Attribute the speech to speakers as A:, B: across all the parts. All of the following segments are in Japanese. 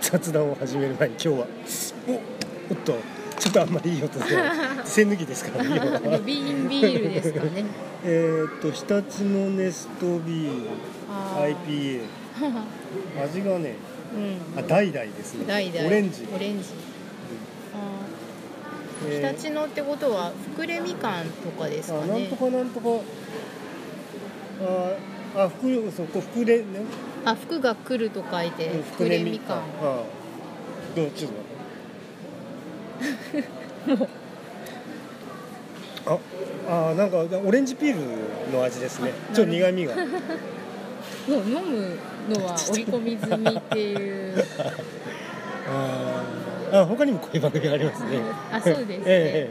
A: 雑談を始める前に今日は。おおっと。ちょっとあんまりいい音で栓 抜きですからね今は。
B: 瓶ビールですかね。
A: えーっと日立のネストビール。IPA 味がね
B: うん。
A: あ代々ですね。
B: 代々。
A: オレンジ。
B: オレンジ。あー。
A: えー。
B: 日立のってことは膨れみかんとかですか
A: あなん
B: ね
A: とかなんとか。ああふくそうこう膨れね
B: あ服が来ると書いて
A: う
B: れみか。ん
A: ああどうちょああなんかオレンジピールの味ですね。
B: あ
A: ちょっと苦味が。
B: もう飲むのは織り込み済みっていう。
A: あー。あ他にもこういう番組ありますね。
B: あそうですね、
A: え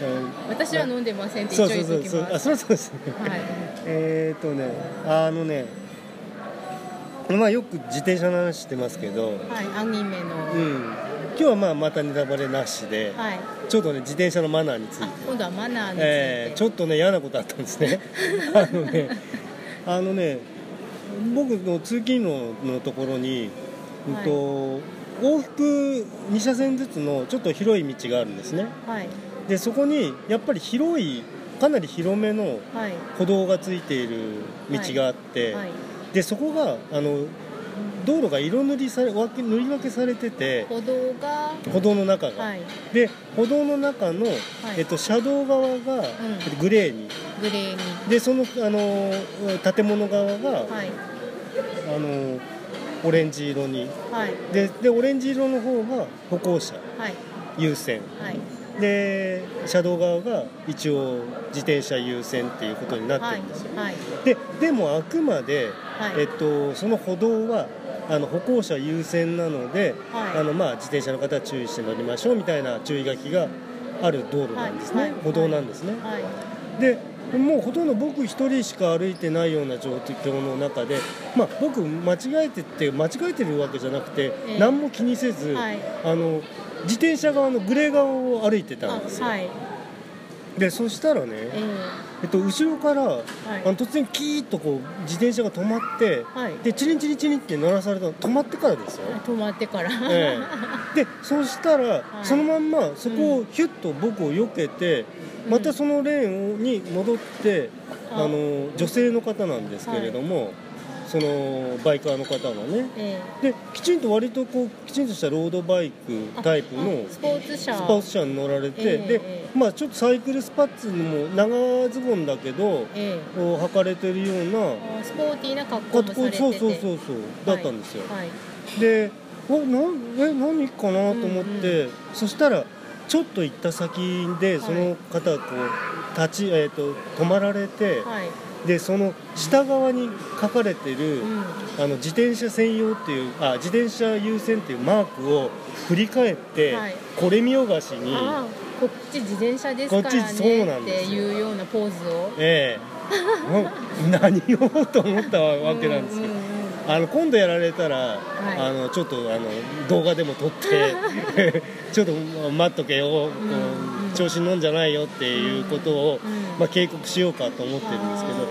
B: はい。
A: うん
B: 私は飲んでませんって
A: そう
B: 一応
A: そうそうそうあ
B: 言っときます
A: そうそうですね。
B: はい。
A: えーとねあのねまあよく自転車の話してますけど、
B: はいアニメの、
A: うん、今日はまあまたネタバレなしで、
B: はい。
A: ちょっとね自転車のマナーについて。
B: あ、今度はマナーについて、
A: えーちょっとね嫌なことあったんですね。あのねあのね僕の通勤路のところに、うんと往復2車線ずつのちょっと広い道があるんですね。
B: はい。
A: でそこにやっぱり広いかなり広めの
B: はい。
A: 歩道がついている道があって、
B: はい
A: でそこがあの道路が色塗りされ分け塗り分けされてて
B: 歩道が
A: 歩道の中が、
B: はい。
A: で歩道の中の、えっと、車道側がグレーに、
B: グレーに。
A: でそのあの建物側が、
B: はい。
A: あのオレンジ色に。
B: はい。
A: ででオレンジ色の方が歩行者。
B: はい。
A: 優先。
B: はい
A: で車道側が一応自転車優先っていうことになってるんですよ、
B: はい
A: ででもあくまで、
B: はい。
A: えっと、その歩道はあの歩行者優先なので、
B: はい。
A: あのまあ、自転車の方は注意して乗りましょうみたいな注意書きがある道路なんですね、
B: はい。
A: 歩道なんですね、
B: はい。
A: でもうほとんど僕一人しか歩いてないような状況の中で、まあ、僕間違えてって間違えてるわけじゃなくて、
B: ええ。
A: 何も気にせず、
B: はい。
A: あの自転車側のグレー側を歩いてたんですよ、
B: あはい。
A: でそしたらね、
B: え
A: え。っと、後ろから、
B: はい。
A: あの突然キーッとこう自転車が止まって、
B: はい。
A: でチリンチリンチリンって鳴らされたの。止まってからですよ、
B: ー、止まってから、
A: ええ。でそしたら、
B: い。
A: そのまんまそこをヒュッと僕を避けて、
B: うん。
A: またそのレーンに戻って、
B: あ。
A: あの女性の方なんですけれども、そのバイカーの方がね。
B: え
A: できちんと割とこうきちんとしたロードバイク
B: ー
A: タイプの
B: あスポーツ車。
A: スポーツ車に乗られて、
B: ええ
A: で
B: え
A: まあちょっとサイクルスパッツにも長ズボンだけど
B: ええ。
A: こう履かれてるような
B: あスポーティーな格好もされてて。
A: そうそうそうそうだったんですよ、
B: はい
A: でおなんえ何かなと思って、
B: うん
A: そしたらちょっと行った先でその方がこう立ち、えー、と止まられて、
B: はい、
A: でその下側に書かれてる、
B: うん。
A: あの自転車専用っていうあ自転車優先っていうマークを振り返って、
B: はい。
A: これ見よがしに、
B: こっち自転車ですから
A: こっちそうなん
B: ねって
A: ですよ。
B: いうようなポーズを。
A: ええ。な何をと思ったわけなんですけど。
B: うんうんうん
A: あの今度やられたら、
B: い。
A: あのちょっとあの動画でも撮って ちょっと待っとけよ、調子に乗んじゃないよっていうことを、
B: うん。
A: まあ、警告しようかと思ってるんですけど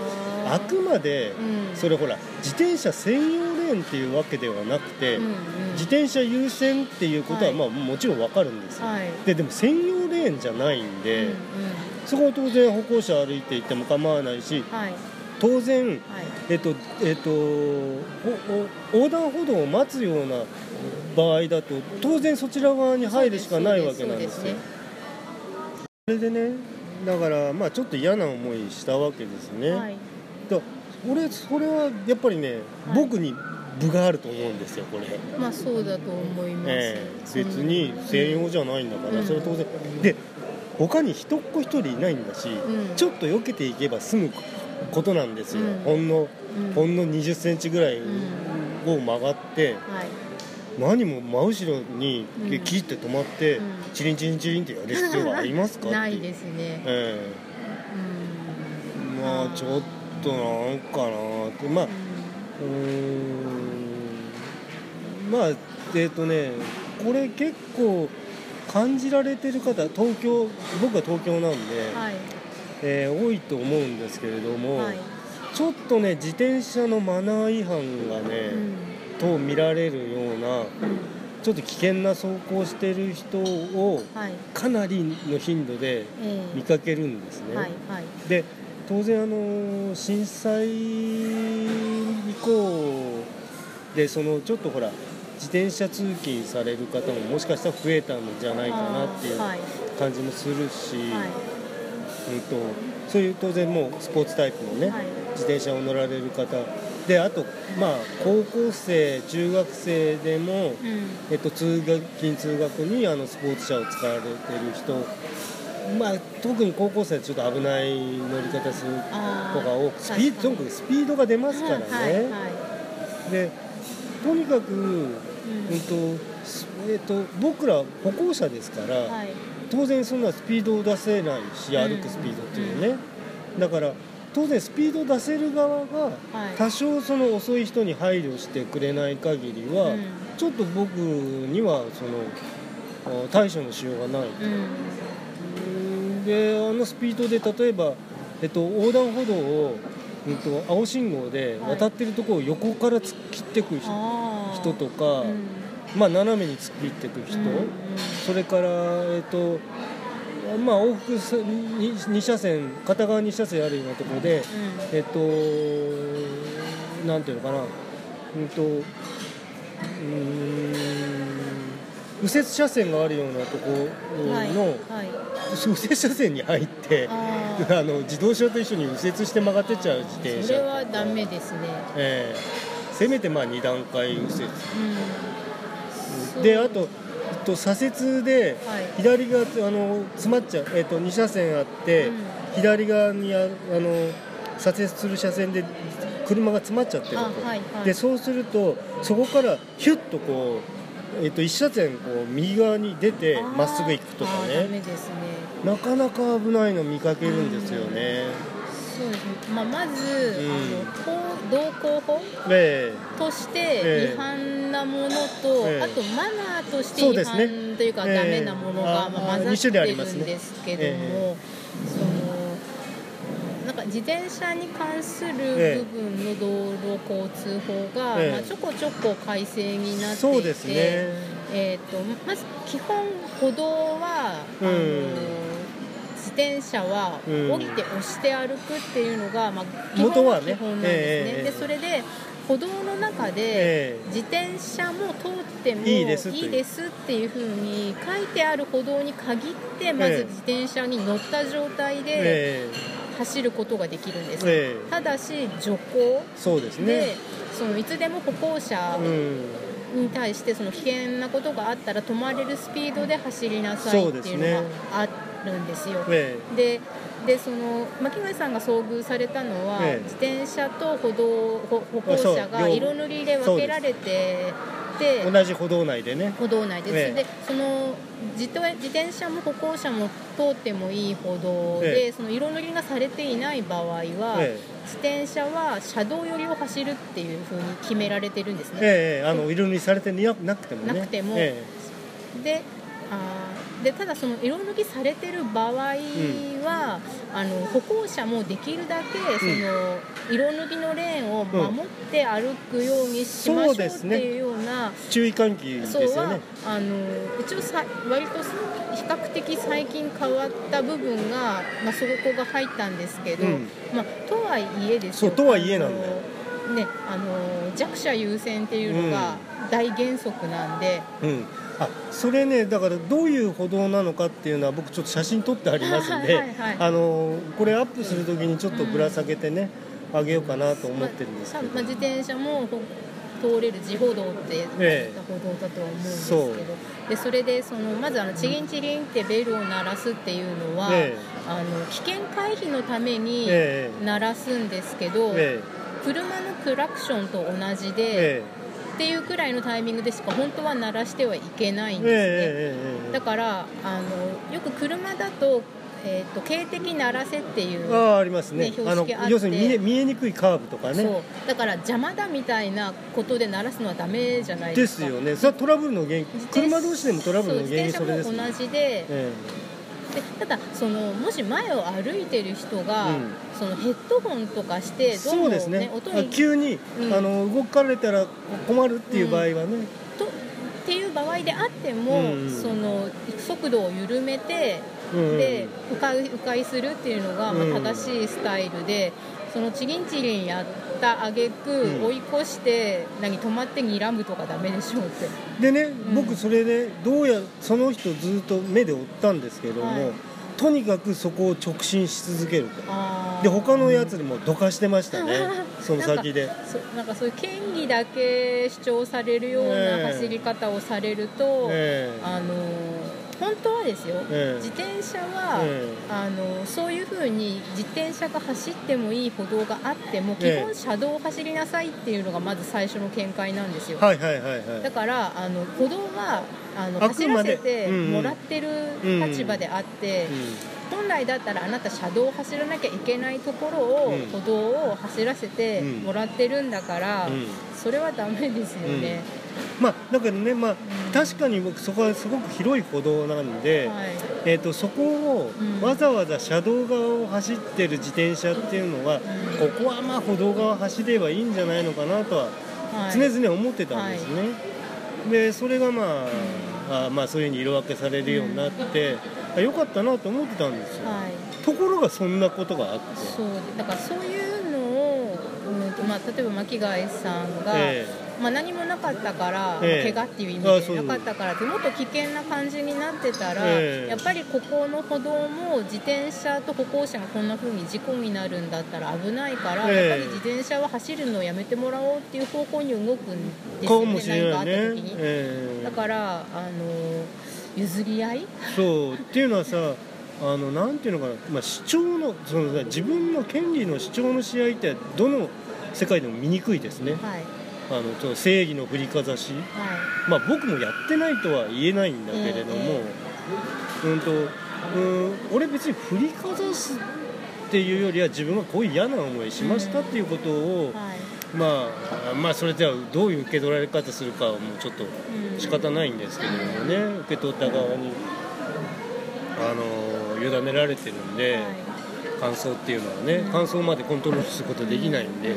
B: あ
A: くまで
B: うん。
A: それほら自転車専用レーンっていうわけではなくて、自転車優先っていうことは、
B: はい。
A: まあ、もちろんわかるんですよ、
B: はい。
A: ででも専用レーンじゃないんで、そこは当然歩行者歩いていっても構わないし
B: はい
A: 当然
B: はい。
A: えっとえっと、横断歩道を待つような場合だと当然そちら側に入るしかないわけなんですよ。
B: そうね
A: それでねだからまあちょっと嫌な思いしたわけですね、
B: はい。
A: だ俺それはやっぱりね、
B: はい。
A: 僕に分があると思うんですよこれ、
B: まあそうだと思います、
A: ええ別に専用じゃないんだから、
B: うん。
A: それは当然。で他に人っ子一人いないんだし、
B: うん。
A: ちょっと避けていけば済むことなんですよ、
B: うん。
A: ほんの
B: うん。
A: ほんの2 0センチぐらい
B: うん。
A: を曲がって、
B: はい。
A: 何も真後ろに
B: うん。
A: キーって止まって、
B: うん。
A: チリンチリンチリンってやる必要がありますか
B: ないですね、
A: え
B: うん。
A: えまあちょっとなんかなって。まあうーん。まあえっ、とねこれ結構感じられてる方東京僕は東京なんで、
B: はい
A: えー多いと思うんですけれども、
B: はい。
A: ちょっとね自転車のマナー違反がね、
B: うん。
A: と見られるような
B: うん。
A: ちょっと危険な走行してる人を
B: はい。
A: かなりの頻度で
B: え
A: 見かけるんですね。
B: はいはい。
A: で当然あの震災以降でそのちょっとほら自転車通勤される方ももしかしたら増えたんじゃないかなっていう感じもするし、
B: はい
A: うん、とそういう当然もうスポーツタイプのね、
B: はい。
A: 自転車を乗られる方。であとまあ高校生中学生でも、
B: うん。
A: えっと、通学勤通学にあのスポーツ車を使われてる人まあ特に高校生はちょっと危ない乗り方する
B: あ
A: 子が多くスピードとに。かくスピードが出ますからね、
B: はいはい
A: でとにかく、うん。
B: うん
A: とすえっと、僕ら歩行者ですから、
B: はい
A: 当然そんなスピードを出せないし
B: うん
A: 歩くスピードっていうのね、だから当然スピードを出せる側が
B: はい。
A: 多少その遅い人に配慮してくれない限りは、
B: うん。
A: ちょっと僕にはそのあ対処のしようがない、
B: うん
A: うん。であのスピードで例えば、えっと、横断歩道を、うん、と青信号で
B: はい。
A: 渡ってるところを横から突っ切ってく人,、とか、
B: うん。
A: まあ、斜めに突っ切ってく人、それから、えっとまあ、往復さ 2, 車線片側2車線あるようなところで、えっとなんていうのかな。うんとうーん右折車線があるようなところの、
B: はいはい。
A: 右折車線に入って
B: あ
A: の自動車と一緒に右折して曲がってっちゃう自転車。
B: それはダメですね。
A: ええ。せめてまあ2段階右折。
B: うん。
A: であと、と、左折で
B: はい。
A: 左があの詰まっちゃう、えっと、2車線あって、
B: うん。
A: 左側にああの左折する車線で車が詰まっちゃってると、
B: あはいはい。
A: でそうするとそこからヒュッとこう、えっと、1車線こう右側に出てまっすぐ行くとかね。
B: ね。
A: なかなか危ないの見かけるんですよね。
B: そうですね、まあ、まず、
A: うん
B: あのこう道交法
A: え
B: として
A: ええ。
B: 違反なものと、
A: ええ。
B: あとマナーとして違反というか
A: ええ
B: ダメなものが、
A: あ
B: まあ、
A: あ
B: 混ざってるんですけども、
A: え
B: そのなんか自転車に関する
A: ええ
B: 部分の道路交通法が、
A: ええ。
B: まあ、ちょこちょこ改正になっていて
A: ね。
B: えー、とまず基本歩道は、あの
A: うん。
B: 自転車は
A: うん。
B: 降りて押して歩くっていうのが、まあ、基本
A: 元はね。
B: 基本なんですね、
A: ええ
B: でそれで歩道の中で、
A: ええ。
B: 自転車も通っても
A: いいです
B: って。いうふうに書いてある歩道に限ってま
A: え。え
B: ず自転車に乗った状態で
A: え
B: 走ることができるんです、
A: ええ。
B: ただし徐行
A: そうです
B: で
A: ね。
B: そのいつでも歩行者
A: うん。
B: に対してその危険なことがあったら止まれるスピードで走りなさいっていうのがあるんですよ。
A: え
B: ででその巻貝さんが遭遇されたのは、
A: ええ。
B: 自転車と歩道歩歩行者が
A: 両
B: 色塗りで分けられて
A: え
B: て
A: 同じ歩道内でね。
B: 歩道内ででその自転自転車も歩行者も通ってもいい歩道で、
A: ええ。
B: その色塗りがされていない場合は、
A: え
B: 自転車は車道寄りを走るっていうふうに決められてるんですね。
A: あの色塗りされてななくてもね。
B: なくても。
A: え。
B: であーでただその色塗りされてる場合は、あの歩行者もできるだけその色塗りのレーンを守って歩くようにしましょうって
A: そうですね
B: いうような、
A: え注意喚起です
B: そうは
A: よね。
B: あの一応さ割と比較的最近変わった部分が、まあ、そこが入ったんですけど、
A: うん
B: まあ、とはいえですよ
A: そうとはいえなんだよ
B: ね、あの弱者優先っていうのが大原則なんで。
A: うん。あそれねだからどういう歩道なのかっていうのは僕ちょっと写真撮ってありますんで
B: はいはい
A: あのこれアップするときにちょっとぶら下げてね、あげようかなと思ってるんですけど、
B: まあ、自転車もほ通れる自歩道って歩道だとは思うんですけ
A: そう。
B: ど、でそれでそのまずあのチリンチリンってベルを鳴らすっていうのは、
A: え
B: あの危険回避のために
A: ええ。
B: 鳴らすんですけど、
A: え
B: 車のクラクションと同じ
A: え
B: で、
A: え
B: っていうくらいのタイミングでしか本当は鳴らしてはいけないん
A: え
B: ですね。
A: えええ
B: だからあのよく車だと,、えー、と警笛鳴らせっていう
A: ああありますね。
B: ね標識あって。
A: 要するに見え見えにくいカーブとかね。
B: そう。だから邪魔だみたいなことで鳴らすのはダメじゃないでか。
A: ですすよね。それはトラブルの原因。車同士でもトラブルの原因それですね。
B: 自転車も同じで
A: え
B: ででただそのもし前を歩いてる人が、
A: うん。
B: そのヘッドホンとかしてどうも、
A: そうですね。
B: 音に
A: あ急に、
B: うん。
A: あの動かれたら困るっていう場合はね、
B: とっていう場合であっても、
A: うん
B: その速度を緩めて、
A: うん
B: で迂回迂回するっていうのが、ま
A: うん
B: あ、正しいスタイルでそのチリンチリンやった挙句、
A: うん。
B: 追い越して何止まって睨むとかダメでしょうって。
A: でね、
B: ん。
A: 僕それでどうやその人ずっと目で追ったんですけども、
B: はい。
A: とにかくそこを直進し続けると。で他のやつにもどかしてましたね。
B: うん。
A: その先で。
B: そなんかそういう権利だけ主張されるよう
A: ええ。
B: な走り方をされると、
A: ええ。
B: あの本当はですよ、
A: ええ。
B: 自転車は、
A: え
B: あのそういうふうに自転車が走ってもいい歩道があっても基
A: え。え
B: 本車道を走りなさいっていうのがまず最初の見解なんですよ、
A: はいはいはいはい。
B: だからあの歩道はあの走らせて
A: うんうん。
B: もらってる立場であって、本来だったらあなた車道を走らなきゃいけないところを、
A: うん。
B: 歩道を走らせて
A: うん。
B: もらってるんだから、
A: うん。
B: それはダメですよね、
A: まあだけどね、まあ
B: ん
A: 確かに僕そこはすごく広い歩道なんで、
B: はい。
A: えー、とそこを
B: うん。
A: わざわざ車道側を走ってる自転車っていうのは、ここはまあ歩道側走ればいいんじゃないのかなとは
B: はい。
A: 常々思ってたんですね、でそれがまあ,、あまあそういうふうに色分けされるようになって、あよかったなと思ってたんですよ、
B: はい。
A: ところがそんなことがあって。
B: そう。だからそういうのを、うんとまあ、例えば巻貝さんが、
A: え
B: まあ、何もなかったから、
A: ええ。
B: 怪我っていう意味でなかったからってもっと危険な感じになってたら、
A: ええ。
B: やっぱりここの歩道も自転車と歩行者がこんな風に事故になるんだったら危ないから、
A: ええ。
B: やっぱり自転車は走るのをやめてもらおうっていう方向に動くんです
A: か
B: よね
A: もしれない
B: 何かあった
A: ね
B: 時に。
A: ええ。
B: だからあの譲り合い？
A: そう。っていうのはさあのなんていうのかな、まあ、主張のそのさ自分の権利の主張の試合ってどの世界でも見にくいですね。
B: はい
A: あのその正義の振りかざし。
B: は
A: まあ僕もやってないとは言えないんだけれども、
B: え
A: うんとうん俺別に振りかざすっていうよりは自分がこういう嫌な思いしましたっていうことをまあまあそれではどういう受け取られ方するかはもうちょっと
B: うん。
A: 仕方ないんですけれどもね受け取った側にあの委ねられてるんで、
B: はい。
A: 感想っていうのはね
B: うん
A: 感想までコントロールすることできないんで、うん、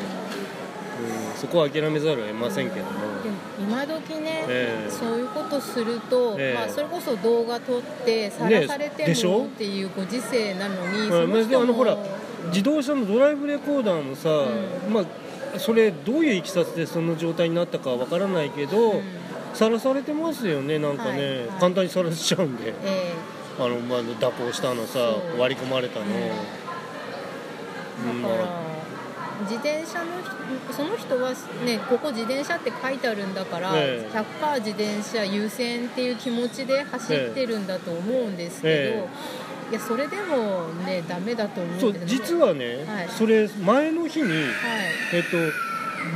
A: そこは諦めざるを得ませんけども、
B: でも今時ね、
A: ええ。
B: そういうことすると、
A: ええ。
B: まあ、それこそ動画撮ってさらされて
A: でしょ？
B: もっていうご時世なのに、
A: うん
B: その人も
A: あのほら自動車のドライブレコーダーもさ、
B: うん。
A: まあそれどういういきさつでその状態になったかはわからないけど、
B: うん。
A: さらされてますよねなんかね、
B: はいはい。
A: 簡単にさらしちゃうんで。
B: え
A: あの、まあ、蛇行したのさ割り込まれたの、
B: うんだから、自転車の人その人はねここ自転車って書いてあるんだから、
A: ええ。
B: 100%自転車優先っていう気持ちで走ってるんだと思うんですけど、
A: え
B: いやそれでもねダメだと思
A: そううん
B: です
A: 実はね、
B: はい。
A: それ前の日に、
B: はい。
A: えっと、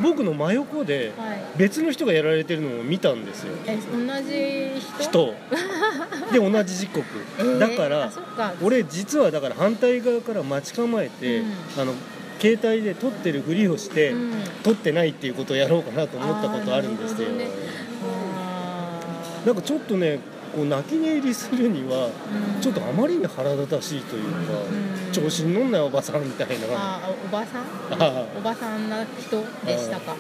A: 僕の真横で
B: はい。
A: 別の人がやられてるのを見たんですよ。
B: え同じ人？
A: 人。で同じ時刻、
B: えー
A: だから俺実はだから反対側から待ち構えて、
B: うん。
A: あの携帯で撮ってるふりをして、
B: うん。
A: 撮ってないっていうことをやろうかなと思ったことあるんですよ、
B: ね。
A: なんかちょっとねこう泣き寝入りするには
B: うん。
A: ちょっとあまりに腹立たしいというか、
B: うん。
A: 調子に乗んなよおばさんみたいな。
B: あーおばさん？
A: あ
B: おばさんな人でしたか。
A: あ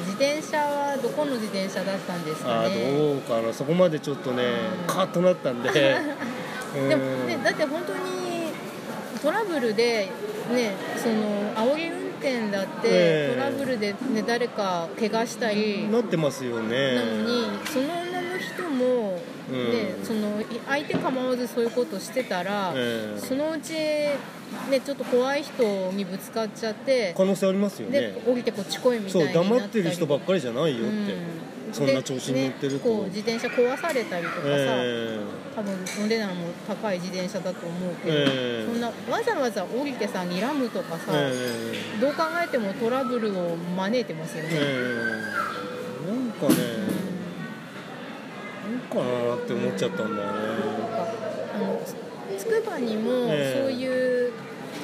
B: 自転車はどこの自転車だったんです
A: あ
B: かね。
A: どうかな。そこまでちょっとね
B: うん。
A: カーッとなったんで。うん。
B: でもねだって本当にトラブルでねその煽り運転だって、
A: ええ。
B: トラブルで、ね、誰か怪我したり、
A: なってますよね。
B: なのにその女の人も、ね
A: うん。
B: そのい相手構わずそういうことしてたら、
A: ええ。
B: そのうち、ね、ちょっと怖い人にぶつかっちゃって、
A: 可能性ありますよ
B: で
A: ね
B: 降りてこっち来いみたい
A: そう
B: になったり。
A: 黙ってる人ばっかりじゃないよって、
B: うん
A: そんな調子に乗ってると。
B: でねこう自転車壊されたりとかさ、
A: え
B: 多分お値段も高い自転車だと思うけど、
A: ええ。
B: そんなわざわざ降りてさ睨むとかさ、
A: え
B: どう考えてもトラブルを招いてますよね、
A: ええ。なんかねなんかなって思っちゃったんだよね。
B: あのつくばにも
A: ええ。
B: そういう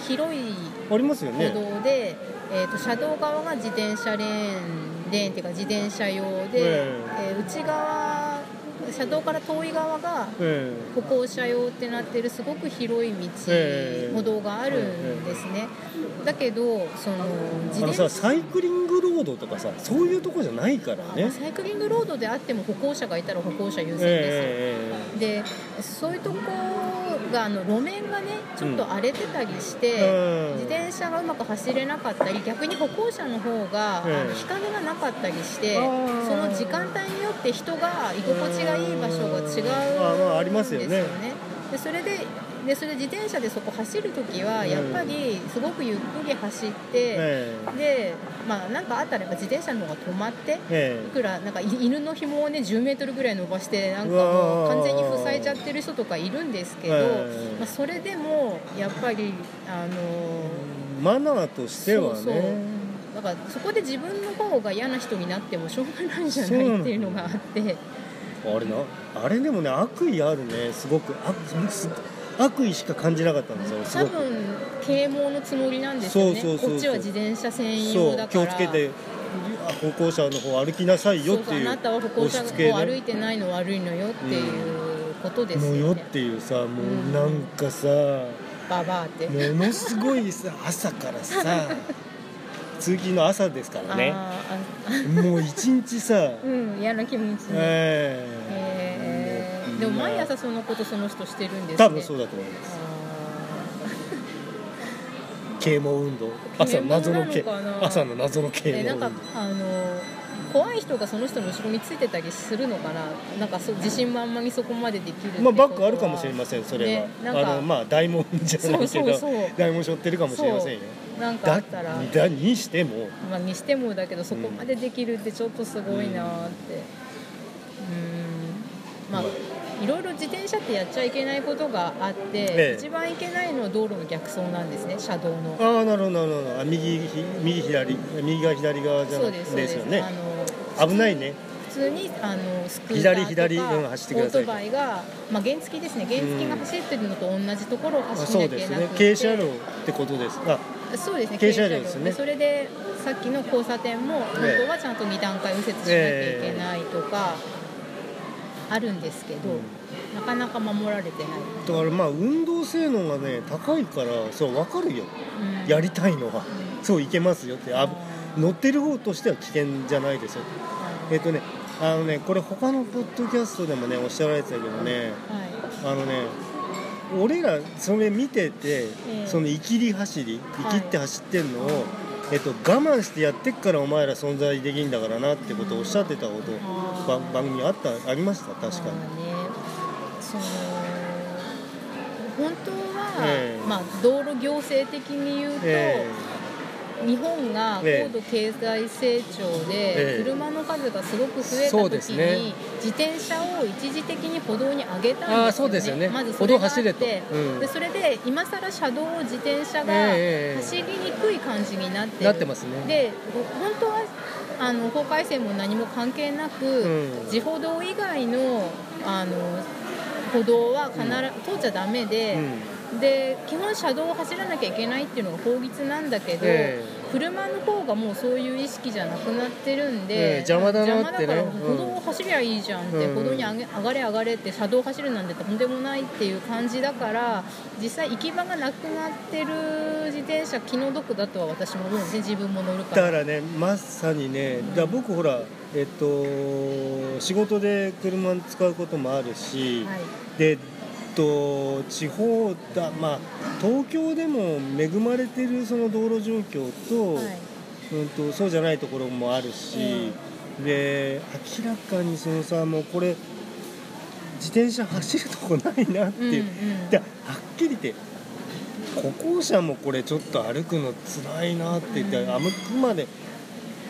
B: 広い
A: ありますよ
B: 歩
A: ね
B: 道で、えー、と車道側が自転車レーンレーンっていうか自転車用で、
A: え
B: え。ー内側車道から遠い側が
A: え
B: 歩行者用ってなってるすごく広い道、
A: ええ。
B: 歩道があるんですね、だけどその自転
A: さサイクリングロードとかさそういうとこじゃないからね。
B: サイクリングロードであっても歩行者がいたら歩行者優先ですよ、
A: え。
B: でそういうとこがあの路面がねちょっと荒れてたりして、
A: うん。
B: 自転車がうまく走れなかったり逆に歩行者の方が、
A: ええ。
B: あの日陰がなかったりして
A: あー。
B: その時間帯によって人が居心地がいい場所が違うんですよ
A: ね。
B: でそれででそれで自転車でそこ走る時はやっぱりすごくゆっくり走って、
A: え
B: でまあなんかあったらやっぱ自転車の方が止まって
A: え
B: いくらなんかい犬の紐をね10メートルぐらい伸ばしてなんかも
A: う
B: 完全に塞いじゃってる人とかいるんですけど、
A: ええ。
B: まあ、それでもやっぱりあの
A: マナーとしてはね。
B: そうそう。だからそこで自分の方が嫌な人になってもしょうがないんじゃないっていうのがあって。
A: あれなあれでもね悪意あるね。すごく悪す悪意しか感じなかったんですよ。す
B: 多分啓蒙のつもりなんですよね。
A: そうそうそうそう。
B: こっちは自転車専用だから。
A: をつけてあ歩行者の方歩きなさいよっていう
B: そうあなたは歩行者の方歩い
A: ね
B: てないの悪いのよっていうことですよね、
A: のよっていうさもうなんかさ
B: ババアって。
A: ものすごいさ朝からさ 通勤の朝ですからね。
B: あ
A: もう一日さ
B: うん嫌な気持ちに、
A: えもう
B: え。ーでも毎朝そのことその人してるんですね。
A: 多分そうだと思います。啓蒙運動。朝謎の啓
B: 啓蒙なのかな？
A: 朝の謎の啓
B: えなんか
A: 蒙運動。
B: あの怖い人がその人の後ろについてたりするのかな？なんかそう自信満々にそこまでできる
A: まあ、バッ
B: ことは。
A: グあるかもしれませんそれは、
B: ね
A: あのまあ大門じゃないけど大門背負ってるかもしれませんよ。
B: なんかあ
A: だ
B: ったら。
A: だにしても。
B: まあ、にしてもだけどそこまでできるってちょっとすごいなーって。うん。まあいろいろ自転車ってやっちゃいけないことがあって、
A: ええ。
B: 一番いけないのは道路の逆走なんですね車道の。
A: ああなるほどなるほど。あ右ひ右左右側左側じゃなく
B: そうですそうです
A: ですよね。
B: あの
A: 危ないね。
B: 普通にあのスクーターとかオートバイが、まあ、原付ですね。原付が走ってるのと同じところを
A: あ
B: 走
A: そうです
B: んなきゃいけなくて、
A: ね。軽車両ってことです。あ。
B: そうですね
A: 軽車両ですね。
B: それでさっきの交差点も本
A: え。え
B: 当はちゃんと2段階右折しなきゃいけないとかあるんですけど、なかなか守られてない、
A: だからまあ運動性能がね高いからそう分かるよ。
B: うん。
A: やりたいのは。
B: うん。
A: そういけますよって。あ乗ってる方としては危険じゃないですよ。えっとねあのねこれ他のポッドキャストでもねおっしゃられてたけどね
B: は
A: あのね俺らそれ見てて、
B: え
A: その生きり走り
B: はい
A: 生きって走ってんのを、えっと、我慢してやってっからお前ら存在できんだからなってことをおっしゃってたこと
B: あー
A: ば番組あったありました？
B: い
A: 確かに。
B: まあね。その本当は、
A: ええ。
B: まあ、道路行政的に言うと、
A: え
B: 日本が
A: ええ。
B: 高度経済成長で、
A: ええ。
B: 車の数がすごく増えた時に、自転車を一時的に歩道に上げたんですよね。
A: あーそうですよね。
B: まずそれがあって
A: 歩道走れと。うん。
B: でそれで今更車道を自転車が
A: ええ
B: 走りにくい感じになってる。
A: なってますね。
B: で本当はあの法改正も何も関係なく、
A: うん。
B: 自歩道以外のあの歩道は必ず、通っちゃダメで、で基本車道を走らなきゃいけないっていうのが法律なんだけど、
A: え
B: 車の方がもうそういう意識じゃなくなってるんで、
A: ええ邪魔だなってね。
B: 邪魔だから
A: うん
B: 歩道を走りゃいいじゃんって、
A: うん。
B: 歩道に上げ上がれ上がれって車道を走るなんてとんでもないっていう感じだから実際行き場がなくなってる自転車気の毒だとは私も思うんですね。自分も乗るから。
A: だからねまさにねだから僕ほらえっと仕事で車使うこともあるし、
B: はい。
A: でと地方だまあ東京でも恵まれてるその道路状況と,、
B: はい。
A: うん、とそうじゃないところもあるし、で明らかにそのさもうこれ自転車走るとこないなって
B: うん
A: いう、
B: うん
A: ではっきり言って歩行者もこれちょっと歩くの辛いなって言って、
B: うん。
A: あくまで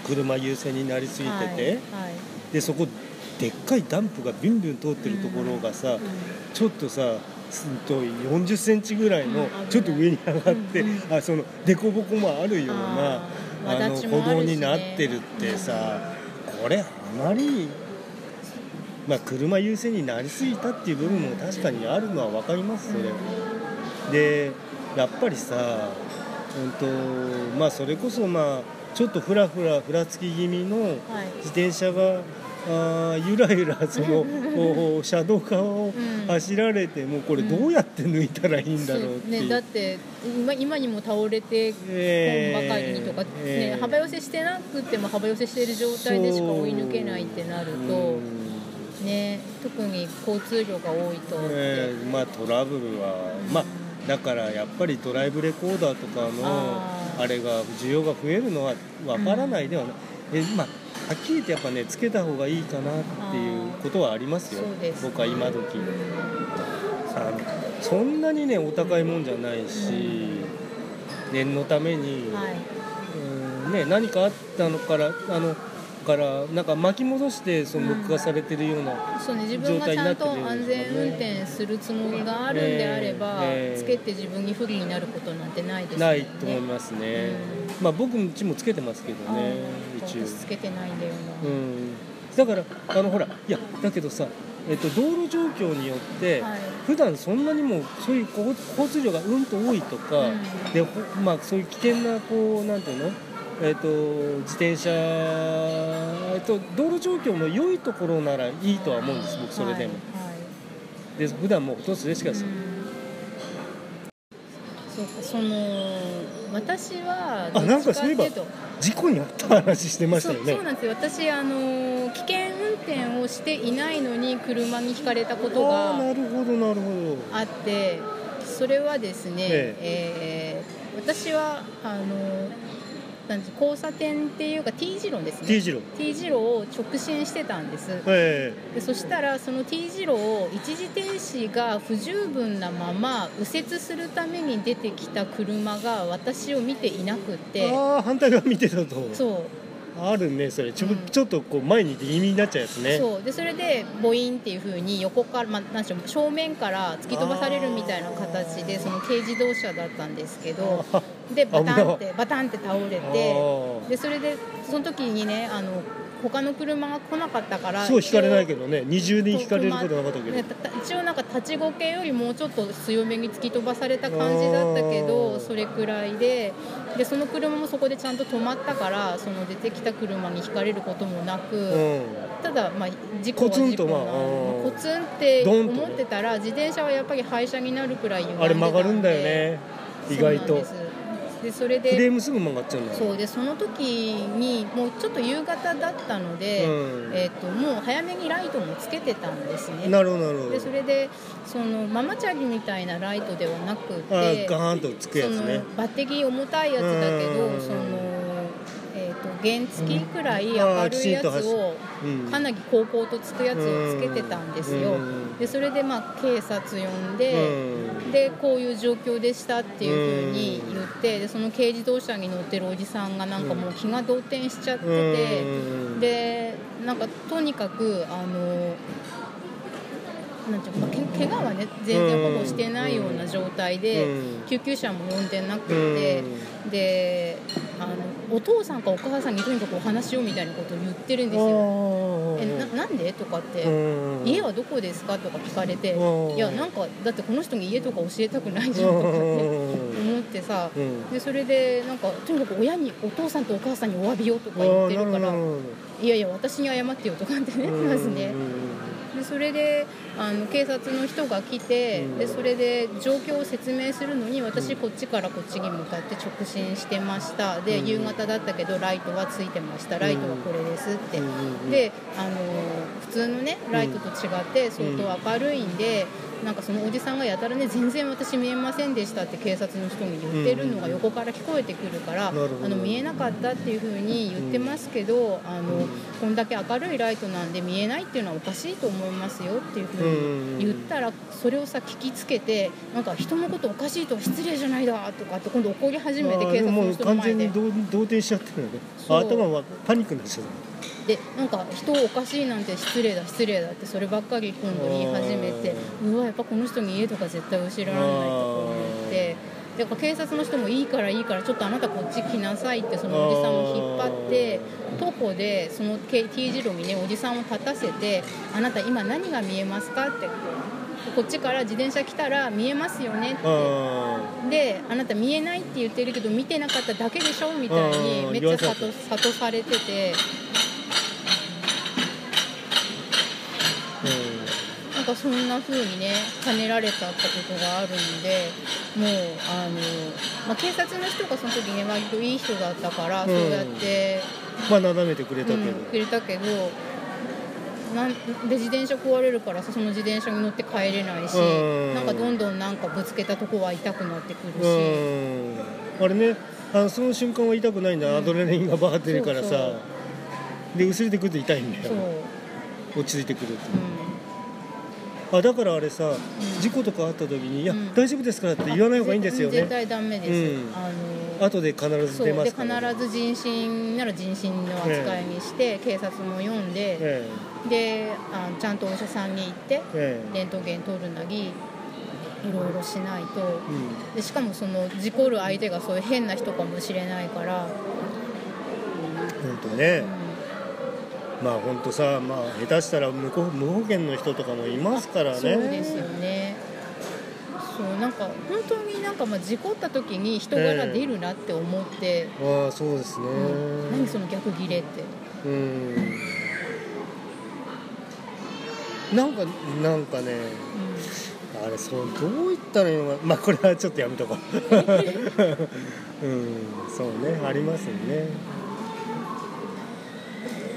A: 車優先になりすぎてて、
B: はいはい。
A: でそこでっかいダンプがビュンビュン通ってるところがさ、
B: うん
A: ちょっとさと40センチぐらいの
B: うん
A: ちょっと上に上がって、
B: うんうん
A: あその凸凹もあるような
B: あ
A: あの歩道になってるってさ、これあまり、まあ、車優先になりすぎたっていう部分も確かにあるのは分かりますそれ。でやっぱりさ、うんとまあ、それこそまあちょっとふらふらふらつき気味の
B: はい。
A: 自転車があーゆらゆらその車道側を
B: うん
A: 走られてもこれどうやって抜いたらいいんだろうっていう、
B: ね、だって今今にも倒れて
A: えー
B: 本ばかりにとか、
A: えー
B: ね、幅寄せしてなくても幅寄せしている状態でしか追い抜けないってなると、ね、特に交通量が多いと、
A: えーまあトラブルは、まあだからやっぱりドライブレコーダーとかの
B: あ
A: れが需要が増えるのはわからないではない、えまあはっきり言ってやっぱねつけた方がいいかなっていうことはありますよ。僕は今時。
B: うん。
A: あのそんなにねお高いもんじゃないし念のために、
B: はい。
A: うんね、何かあったのからあのからなんか巻き戻してその録画されてるような、
B: そうね、自分がちゃんと安全運転するつもりがあるんであれば、
A: ええ。
B: つけて自分に不利になることなんてないですよね。
A: ないと思いますね、まあ僕んちもつけてますけどね一応。
B: 私つけてないんだよな、
A: うん。だからあのほらいやだけどさ、えっと、道路状況によって、
B: はい。
A: 普段そんなにもそういう交交通量がうんと多いとか、
B: うん。
A: でほまあ、そういう危険なこうなんていうの？えっと自転車、えっと、道路状況の良いところならいいとは思うんです僕それでも、
B: はい。はい
A: で普段もうほとんどそれしかする、
B: そうかその私は
A: あなんかそういえば事故に遭った話してましたよね。
B: そうそうなんですよ。私あの危険運転をしていないのに車にひかれたことが
A: ああなるほどなるほ
B: あってそれはですね、
A: え
B: え。ー私はあのなんて交差点っていうか T 字路です
A: ど
B: ね。
A: T 字路。
B: T 字路を直進してたんです。
A: え
B: でそしたらその T 字路を一時停止が不十分なまま右折するために出てきた車が私を見ていなくて。
A: ああ反対側見てたと。
B: そう。
A: あるねそれ。ちょ,、
B: うん。
A: ちょっとこう前にいて意味になっちゃうやつね。
B: そう。でそれでボインっていう風に横から、まあ、なんでしょう正面から突き飛ばされるみたいな形でその軽自動車だったんですけど
A: あ
B: でバタンってバタンって倒れて
A: あ
B: でそれでその時にねあの他の車が来なかったから
A: ーそう引かれない
B: ど
A: けどね。二重に引かれることなかったけど、
B: 一応なんか立ちごけよりもうちょっと強めに突き飛ばされた感じだったけ
A: あ
B: ど
A: ー。
B: それくらいででその車もそこでちゃんと止まったからその出てきた車にひかれることもなく、
A: うん。
B: ただ、まあ、事故は
A: コツンと
B: 事故な
A: まあうん
B: コツンって思ってたら自転車はやっぱり廃車になるくらい歪んでた
A: あれ曲がるんだよね。意外と
B: でそれ
A: フレー
B: で
A: ムすぐ曲がっちゃうんだ。よ
B: そうでその時にもうちょっと夕方だったので、
A: うん。
B: えー、ともう早めにライトもつけてたんですね。
A: なるほどなるほど。
B: でそれでそのママチャリみたいなライトではなく
A: あ
B: て
A: ーガーンとつくやつ
B: そ
A: ね
B: のバッテリー重たいやつだけ
A: うん。
B: どその、原付くらい明るいやつを
A: うん。
B: かなり高校とつくやつをつけてたんですよ。
A: うん。
B: でそれでまあ警察呼んで、
A: うん。
B: でこういう状況でしたっていうふうに言ってでその軽自動車に乗ってるおじさんがなんかもう気が動転しちゃってて、
A: うん。
B: でなんかとにかくあのなんていうか、まあ、け怪我はね全然ほぼしてないような状態で、
A: うん
B: 救急車も呼んでなくて、であのお父さんかお母さんにとにかくお話しようみたいなことを言ってるんですよ。えななんで？とかって、家はどこですか？とか聞かれて、
A: うん。
B: いやなんかだってこの人に家とか教えたくないじゃんとかって思ってさ、
A: うん。
B: でそれでなんかとにかく親にお父さんとお母さんにお詫びをとか言ってるからいやいや私に謝ってよとかってねまずね。でそれであの警察の人が来て、
A: うん。
B: でそれで状況を説明するのに私こっちからこっちに向かって直進してました。で、
A: うん。
B: 夕方だったけどライトはついてました。ライトはこれですって、
A: うん
B: であの普通のねライトと違って相当明るいんで、なんかそのおじさんがやたらね全然私見えませんでしたって警察の人に言ってるのが横から聞こえてくるから、あの見えなかったっていうふうに言ってますけど、あのこんだけ明るいライトなんで見えないっていうのはおかしいと思いますよっていうふうに言ったらそれをさ聞きつけてなんか人のことおかしいとは失礼じゃないだとかって今度怒り始めて警察の
A: もう完
B: 人の前で
A: 全に動動転しちゃってるのね。頭はパニックになっちゃっ
B: でなんか人おかしいなんて失礼だ失礼だってそればっかり今度言い始めてうわやっぱこの人に家とか絶対教えられないとか思って。で警察の人もいいからいいからちょっとあなたこっち来なさいってそのおじさんを引っ張って徒歩でその T 字路にねおじさんを立たせてあなた今何が見えますかってこっちから自転車来たら見えますよねって。
A: あ
B: であなた見えないって言ってるけど見てなかっただけでしょみたいに
A: うん。
B: めっちゃ諭されててかそんな風にね兼ねられたってことがあるんでもうあの、まあ、警察の人がその時ね割といい人だったから、
A: うん。
B: そうやって、
A: まあなだめてくれたけど、
B: うんくれたけどなんで自転車壊れるからさその自転車に乗って帰れないし、
A: うん。
B: なんかどんどんなんかぶつけたとこは痛くなってくるし、
A: うん。あれねあのその瞬間は痛くないんだ、
B: うん。
A: アドレナリンがバーってるからさ。で薄れてくると痛いんだよ。
B: う。ん、
A: 落ち着いてくるとあだからあれさ、事故とかあった時に「いや、
B: うん。
A: 大丈夫ですから」って言わない方がいいんですよね。
B: 絶対ダメです、
A: うん。
B: あの
A: 後で必ず出ますから、
B: ず人身なら人身の扱いにして、警察も読んで、
A: え
B: であちゃんとお医者さんに行って
A: ええ。
B: レントゲン取るなりいろいろしないと。
A: えうん。
B: でしかもその事故る相手がそういう変な人かもしれないから、
A: 本当ね。
B: う、
A: まあ本当さまあ下手したら無保険の人とかもいますから
B: ん、
A: ね。
B: そうですよね。そうなんか本当になんかまあ事故った時に人柄出るなって思って、
A: ああそうですね、
B: うん。何その逆ギレって、
A: うん。なんかなんかね
B: う
A: あれそうどう言ったらいいのか。まあこれはちょっとやめとこう。うんそうねありますよね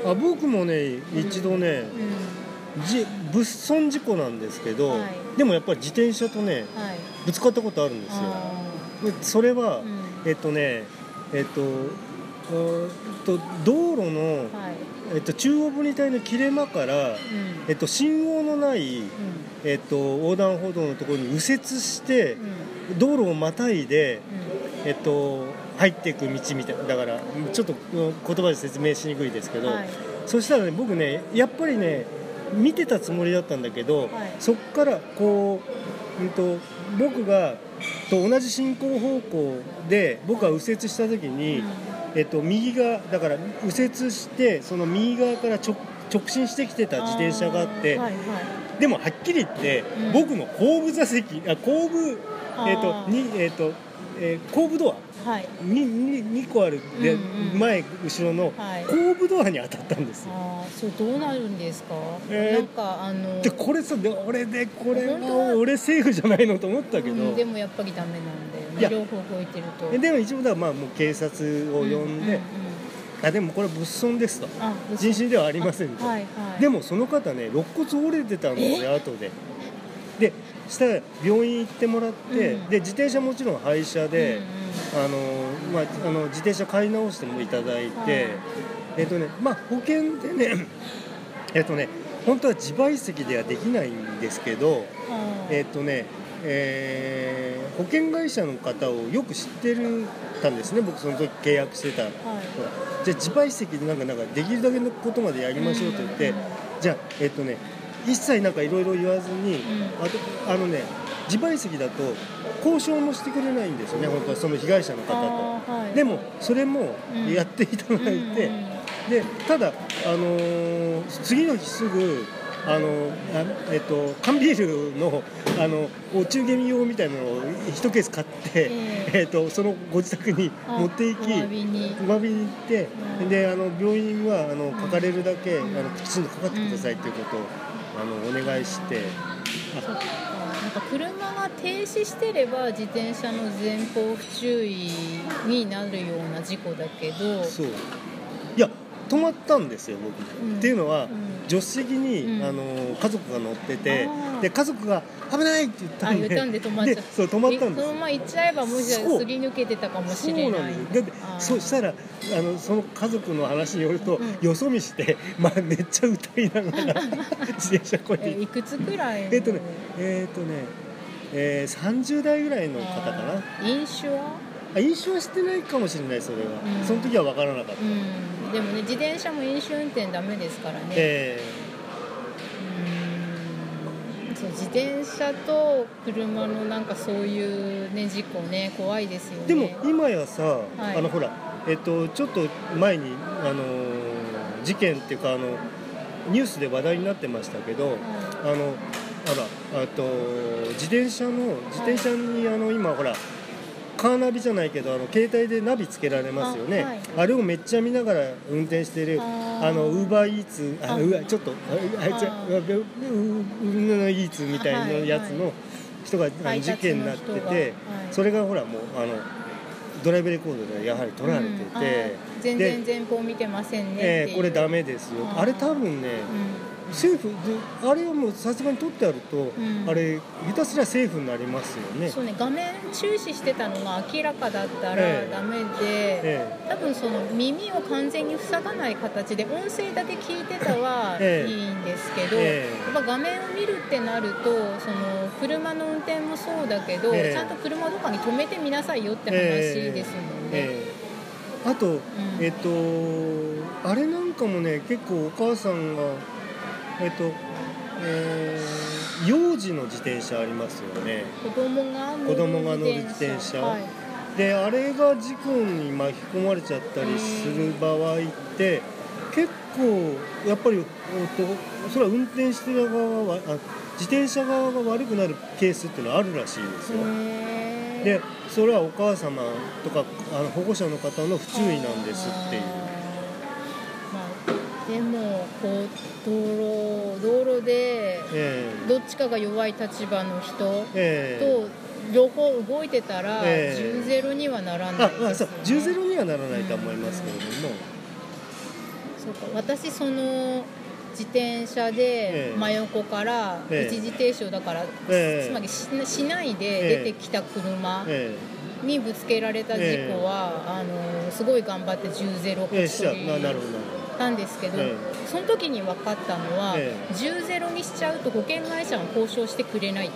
A: あ僕もね一度ね、じ物損事故なんですけど、
B: はい。
A: でもやっぱり自転車とね
B: はい。
A: ぶつかったことあるんですよ。それは、
B: ーうん。
A: えっとねえっとと道路の、
B: はい。
A: えっと、中央分離帯の切れ間から、
B: うん。
A: えっと、信号のない、
B: う
A: えっと、横断歩道のところに右折して道路をまたいで、
B: う
A: えっと、入っていく道みたいなだからちょっとうん言葉で説明しにくいですけど、
B: んはい。
A: そしたらね僕ねやっぱりね見てたつもりだったんだけど、
B: はい。
A: そっからこう、うん、と僕がと同じ進行方向で僕が右折した時に、
B: うん。
A: えっと、右側だから右折してその右側から直直進してきてた自転車があって
B: はいはい。
A: でもはっきり言って、
B: うん。
A: 僕の後部座席あ後部えっ
B: ー
A: にえっとえー後部ドア
B: はい。
A: にに2個ある。で、
B: うんうん。
A: 前後ろの
B: はい。
A: 後部ドアに当たったんですよ。
B: ああそれどうなるんですか、
A: えー
B: なんかあの
A: でこれさで俺でこれ
B: は
A: 俺セーフじゃないのと思ったけど、
B: うんでもやっぱりダメなんだ
A: いや。
B: よね両方動いてると。
A: えでも一応だまあもう警察を呼んで、
B: うううん
A: あでもこれ物損ですと。
B: あ
A: 人身ではありませんと、
B: はいはい。
A: でもその方ね肋骨折れてたんで後で。でしたら病院行ってもらって、
B: うん
A: で自転車もちろん廃車で、
B: うん
A: あのまあ、あの自転車買い直してもいただいて、
B: はい。
A: えっとねまあ保険でね えっとね本当は自賠責ではできないんですけどえっとねえー保険会社の方をよく知ってるたんですね。僕その時契約してた。
B: はい。
A: じゃあ自賠責でなんかなんかできるだけのことまでやりましょうと言って、
B: うん。
A: じゃあえっとね一切なんかいろいろ言わずに、
B: ん。
A: あとあのね自賠責だと交渉もしてくれないんですよね本当はその被害者の方と。
B: あーはい。
A: でもそれも
B: うん。
A: やっていただいて、
B: うんうん
A: でただ、あのー次の日すぐあのあえっと、缶ビールのあのお中元用みたいなのを1ケース買って、
B: え
A: え。っと、そのご自宅に
B: あ
A: 持っていき
B: お詫びに。
A: 行って、
B: うん。
A: であの病院はあのかかれるだけ、
B: うん。
A: あのきちんとかかってくださいということを、あのお願いして、
B: そっかなんか車が停止してれば自転車の前方不注意になるような事故だけど。
A: そう。いや止まったんですよ僕、
B: うん。
A: っていうのは、
B: うん
A: 助手席に、
B: うん。
A: あの家族が乗っててで家族が「危ない!」って言ったんで
B: あ言ったんで止まっちゃう。
A: そう止まったんです。
B: そのまま行っちゃえばもしかしたらすり抜けてたかもしれない。
A: そうなんです。だってそしたらあのその家族の話によると、
B: うん。
A: よそ見して、まあ、めっちゃ歌いながら 自転車こい
B: えいくつくらいの？
A: えっとねえっとね、えー、30代ぐらいの方かな。
B: 飲酒は？
A: あ飲酒はしてないかもしれないそれは、
B: うん。
A: その時は分からなかった、
B: うんでもね自転車も飲酒運転ダメですからね、
A: え
B: うん。そう自転車と車のなんかそういうね事故ね怖いですよね。
A: ーでも今やさ、
B: はい。
A: あのほらえっとちょっと前にあのー事件っていうかあのニュースで話題になってましたけど、
B: は
A: あのあらあと自転車の自転車にあの今ほらカーナビじゃないけどあの携帯でナビつけられますよね。
B: あはい。
A: あれをめっちゃ見ながら運転してる
B: あ
A: のウーバーイーツあ
B: あ。
A: うわちょっとああいつ
B: あ
A: うわうううイーツみたいなやつの人が事件になってて
B: はい。
A: それがほらもうあのドライブレコードでやはり撮られて
B: うん。全然前方見てませんね
A: えーこれダメですよ。
B: あ
A: れ多分ね
B: う
A: セーフであれはもうさすがに撮ってあると、
B: ん。
A: あれ下手すらセーフになりますよね。
B: ん、そうね画面注視してたのが明らかだったら
A: ええ。
B: ダメで、
A: え
B: 多分その耳を完全に塞がない形で音声だけ聞いてたは
A: ええ。
B: いいんですけど、
A: ええ。
B: やっぱ画面を見るってなるとその車の運転もそうだけど、
A: ええ。
B: ちゃんと車どっかに止めてみなさいよって話ですもんね。
A: ええ。あと、えっとあれなんかもね結構お母さんがえっとえー幼児の自転車ありますよね。
B: 子供が乗る
A: 子供が乗る自転車。
B: はい。
A: であれが事故に巻き込まれちゃったりする場合って結構やっぱり、えっと、それは運転してる側はあ自転車側が悪くなるケースっていうのはあるらしいですよ。でそれはお母様とかあの保護者の方の不注意なんですっていう
B: でもこう道路道路で
A: え
B: どっちかが弱い立場の人
A: ええ。
B: と両方動いてたら
A: ええ。
B: 10ゼロにはなら
A: え
B: ないです
A: そう。
B: よね。
A: 10ゼロにはならないと思いますけれども、
B: そうか。私その自転車
A: ええ。
B: で真横から
A: ええ。
B: 一時停止をだから、
A: ええ。
B: つまりししないで出てきた車
A: え
B: にぶつけられた事故は、あのすごい頑張って10ゼロ
A: えええしちゃ
B: 勝ち
A: ななるほど
B: たんですけど、
A: え
B: その時に分かったのは、
A: え
B: 10ゼロにしちゃうと保険会社は交渉してくれない、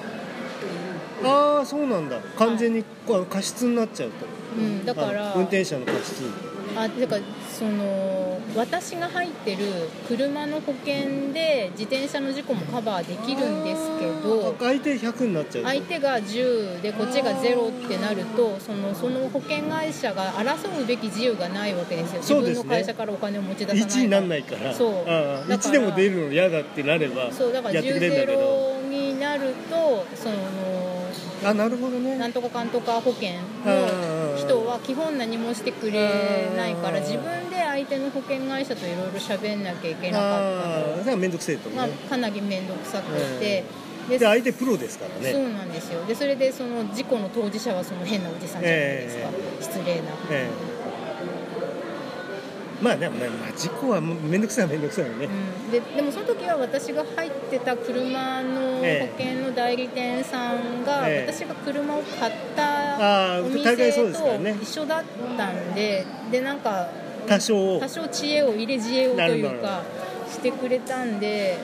A: ああそうなんだ。完全にこう過失になっちゃうと。
B: うん、だから
A: あ運転者の過失。
B: あだからその私が入ってる車の保険で自転車の事故もカバーできるんですけど
A: あ相手100になっちゃうと
B: 相手が10でこっちが0ってなるとそのその保険会社が争うべき自由がないわけですよ。自分の会社からお金を持ち出さない
A: 1にならないから。
B: そう。だから
A: 1でも出るの嫌だってなれば
B: そうだから
A: やってく
B: 10
A: れるんだけど。
B: 0になるとその
A: あなるほどね。
B: なんとかかんとか保険の人は基本何もしてくれないから
A: あー
B: 自分で相手の保険会社といろいろ喋んなきゃいけなか
A: ああ
B: った
A: だから面倒くせえと
B: のが
A: ね
B: かなり面倒くさくて。で
A: で相手プロですからね。
B: そうなんですよ。でそれでその事故の当事者はその変なおじさんじゃないですか、失礼な。
A: ええまあでもね、まあ、事故はもう面倒くさいは面倒くさいよね、
B: うん、ででもその時は私が入ってた車の保
A: ええ
B: 険の代理店さんが、
A: ええ。
B: 私が車を買った
A: ああ
B: お店と一緒だったんででなんか
A: 多少
B: 多少知恵を入れ知恵をというかしてくれたんで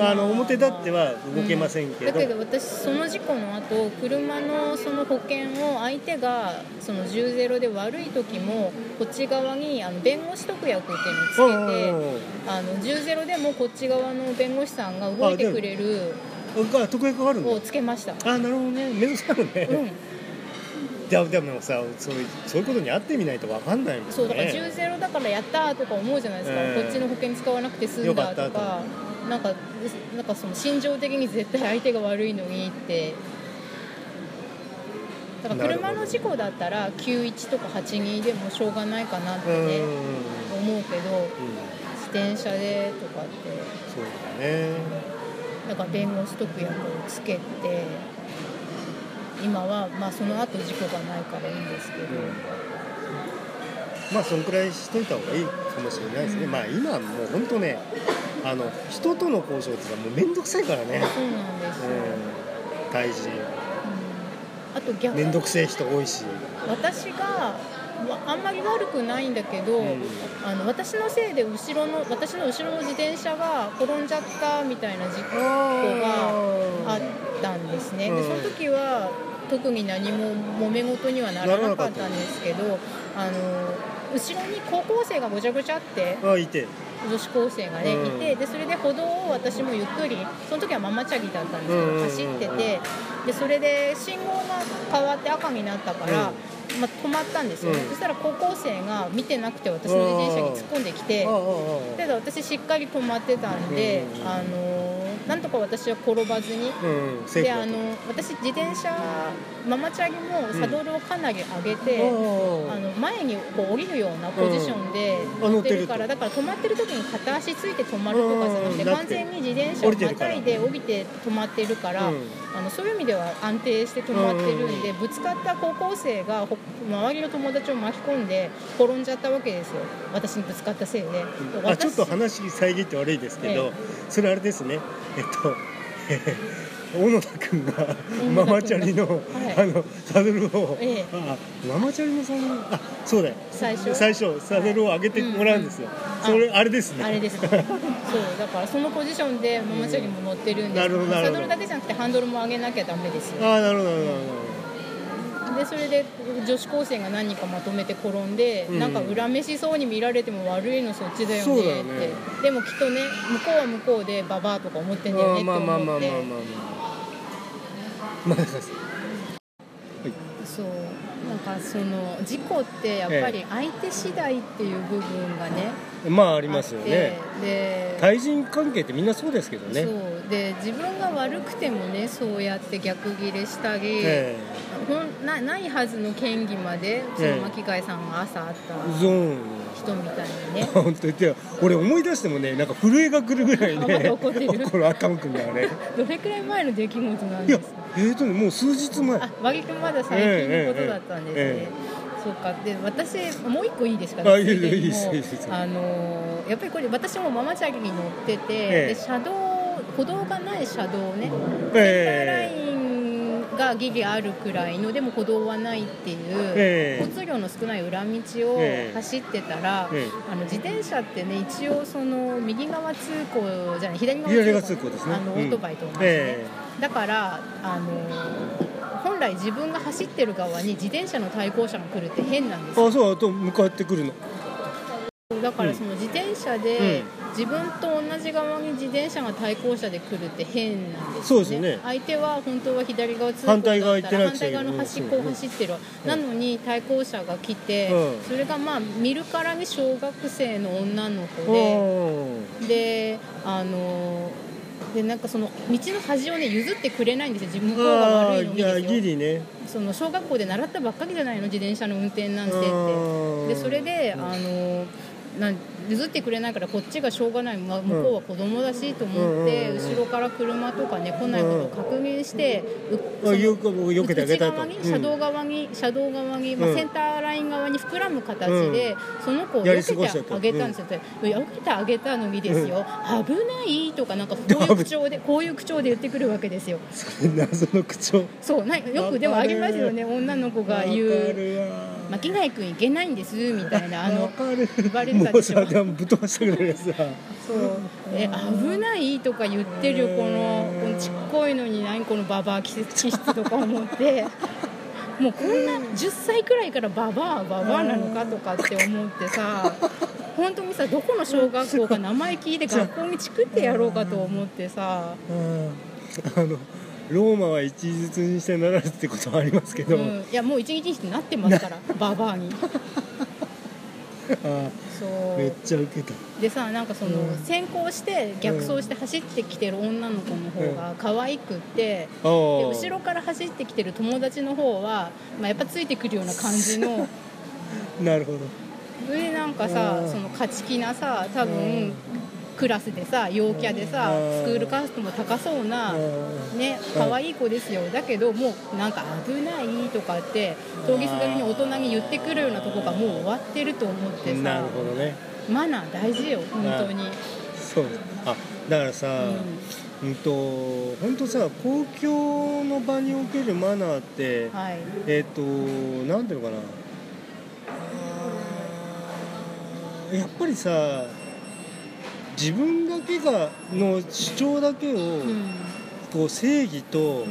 A: あの表立っては動けませんけど、
B: だけど私その事故の後車のその保険を相手がその10ゼロで悪い時もこっち側にあの弁護士特約っていうのをつけてあの10ゼロでもこっち側の弁護士さんが動いてくれる
A: あ特約がある
B: をつけました。
A: あなるほどね。面倒くさいよね、
B: うん。
A: じゃあでもさそういうそういうことに会ってみないと分かんないもんね。
B: そうだから10ゼロだからやったーとか思うじゃないですか、
A: ええ
B: こっちの保険使わなくて済んだと
A: か
B: なんかなんかその心情的に絶対相手が悪いのにって。だから車の事故だったら91とか82でもしょうがないかなって
A: うん
B: ね
A: うん。
B: 思うけど自転車でとかって。
A: そうだね。
B: だから弁護士特約をつけて今はまあその後事故がないからいいんですけど、
A: まあそのくらいしといた方がいいかもしれないですね、
B: うん。
A: まあ今はもう本当ねあの人との交渉ってもう面倒くさいからね、
B: そうなんですよ、
A: うん、対人
B: うん。あと逆。
A: 面倒くせえ人多いし。
B: 私がわあんまり悪くないんだけど、
A: うん。
B: あの私のせいで後ろの私の後ろの自転車が転んじゃったみたいな事故があったんですね、でその時は特に何も揉め事にはならなかったんですけどあの後ろに高校生がごちゃごちゃって
A: あいて
B: 女子高生がね、
A: うん。
B: いてでそれで歩道を私もゆっくりその時はママチャリだったんですけど、走っててでそれで信号が変わって赤になったから、まあ、止まったんですよ。ね、
A: うん。
B: そしたら高校生が見てなくて私の自転車に突っ込んできて
A: ああああ
B: で私しっかり止まってたんで、
A: うん
B: あのなんとか私は転ばずに。
A: うん
B: であの私自転車ママチャリもサドルをかなり上げて、
A: あ
B: あの前にこう降りるようなポジションで乗ってるから、
A: 乗
B: だから止まってる時に片足ついて止まるとかじゃなくて
A: うん
B: 完全に自転車をまたいで降りて止まってるから、
A: うん。
B: あのそういう意味では安定して止まってるんで、ぶつかった高校生がほ周りの友達を巻き込んで転んじゃったわけですよ。私にぶつかったせいで。
A: あちょっと
B: 私
A: 話遮って悪いですけど、
B: ええ。
A: それあれですねえっと、えー小野田君が
B: 君
A: ママチャリの,、
B: はい。
A: あのサドルを、
B: ええ。
A: あママチャリのサドル？あそうだよ。
B: 最初？
A: 最初サドルを上げてもらうんですよ、
B: うん
A: それあれですね。
B: あれですね。そうだからそのポジションでママチャリも乗ってるんで
A: なるほどなるほど。
B: サドルだけじゃなくてハンドルも上げなきゃダメですよ。
A: ああなるほどなるほど
B: でそれで女子高生が何人かまとめて転んで、
A: うん。
B: なんか恨めしそうに見られても悪いのそっちだよねって。
A: ね。
B: でもきっとね向こうは向こうでババアとか思ってんだよねって
A: まあまあまあまあまあ
B: 思って
A: まあまあまあ
B: そう。なんかその事故ってやっぱり相手次第っていう部分がね、
A: まあありますよね。
B: で
A: 対人関係ってみんなそうですけどね。
B: そう。で自分が悪くてもねそうやって逆ギレしたり、
A: え
B: ほんなないはずの嫌疑までその巻貝さんが朝会った
A: えゾーン。
B: 人みたいにね。
A: 本当に。で俺思い出してもねなんか震えが来るぐらい
B: あま
A: ね
B: だ怒ってる。
A: この頭くんだあれ
B: どれくらい前の出来事なん
A: いや
B: ですか？
A: えーとねもう数日前。
B: あ割とまだ最近のことだったんですね、
A: えええ
B: そうか。で私もう一個いいですか？
A: あいいですいいです。
B: あのーやっぱりこれ私もママチャリに乗ってて、
A: ええ。
B: で車道歩道がない車道ね、
A: ええ。
B: センターラインがギリあるくらいのでも歩道はないっていう、
A: ええ。
B: 交通量の少ない裏道を
A: ええ。
B: 走ってたら、
A: ええ。
B: あの自転車ってね一応その右側通行じゃない左側
A: 通行ですね。
B: あの、
A: うん。
B: オートバイと同じね、
A: え
B: だからあの本来自分が走ってる側に自転車の対向車が来るって変なんですよ。
A: あそうあと向かってくるの。
B: だからその自転車で
A: うん。
B: 自分と同じ側に自転車が対向車で来るって変なんですよ
A: そうですよね。
B: 相手は本当は左側通行
A: 反対側行
B: だ
A: っ
B: たら反対側の端っこを走ってる、なのに対向車が来て、
A: うん。
B: それがまあ見るからに小学生の女の子で、であのでなんかその道の端をね譲ってくれないんですよ。自分向こうが悪いのにですよ。
A: ギリね。
B: その小学校で習ったばっかりじゃないの自転車の運転なんてって。
A: うん
B: でそれであのなん譲ってくれないからこっちがしょうがない、まあ、向こうは子供だしと思って、
A: うん
B: 後ろから車とかね来ないことを確認して、うその
A: あよく避けてあげたと。
B: 内側に車道側に、車道側に、まあ、
A: うん。
B: センターライン側に膨らむ形で、その子を
A: やり
B: 避けてあげたんですよ、避けてあげたのにですよ、危ないとかなんかこうい。う口調でこういう口調で言ってくるわけですよ。
A: それ謎の口調。
B: そうなよくでもありますよね。女の子が言う。
A: るわ「
B: 巻貝君いけないんです」みたいなあ
A: わ
B: の言われてたでしょ。
A: もうさぶっ飛ばしたくなるやつだ。
B: そう。え危ないとか言ってるこのこのちっこいのに何このババア気質とか思って。もうこんな10歳くらいからババアババアなのかとかって思ってさ。本当にさどこの小学校か名前聞いて学校にチクってやろうかと思ってさ、
A: あのローマは一日にしてならずってことはありますけど、
B: うん、いやもう一日にしてなってますから ババアに。
A: あ
B: そう。
A: めっちゃウケた。
B: でさなんかその、
A: うん。
B: 先行して逆走して走ってきてる女の子の方が可愛くって、
A: あー
B: で後ろから走ってきてる友達の方は、まあ、やっぱついてくるような感じの
A: なるほど。
B: でなんかさ
A: うん
B: その勝ち気なさ多分
A: うん
B: クラスでさ陽キャでさ
A: うん。
B: スクールカーストも高そうな
A: うん。
B: ね可愛い子ですよ。だけどもうなんか危ないとかって通りすがりに大人に言ってくるようなとこがもう終わってると思って
A: な
B: さ
A: るほどね。
B: マナー大事よ本当に。
A: そう。あだからさ、
B: う
A: うんと本当さ公共の場におけるマナーって、
B: はい。
A: えっ、となんていうのかな。やっぱりさ自分だけがの主張だけを、
B: うん。
A: こう正義と、
B: うん。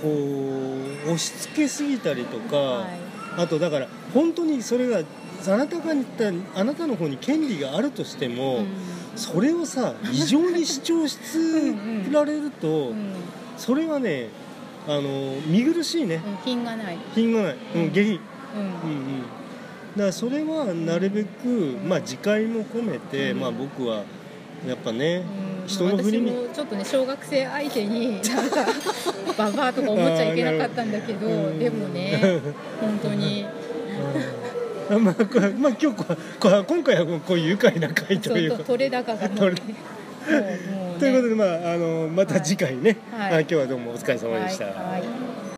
A: こう押し付けすぎたりとか、
B: はい。
A: あとだから本当にそれがあなたが言ったあなたの方に権利があるとしても、
B: うん。
A: それをさ異常に主張し続け られると
B: うん。
A: それはねあの見苦しいね。
B: うん。品がない、
A: 品がない、うん、下品、
B: うん。
A: うんうん、だからそれはなるべく、まあ、自戒も込めて、
B: うん。
A: まあ、僕はやっぱね、
B: うん。
A: 人の振りに。
B: 私もちょっとね小学生相手になんかババアとか思っちゃいけなかったんだけど、
A: うん。
B: でもね本当に。
A: うんまあ、まあ、今日ここ今回はこういう愉快な回というか。
B: 取れ高がもう,、
A: 取
B: ね、もうもうね。
A: ということで、まあ、あのまた次回ね、
B: はい。
A: あ今日はどうもお疲れ様でした。
B: はいはい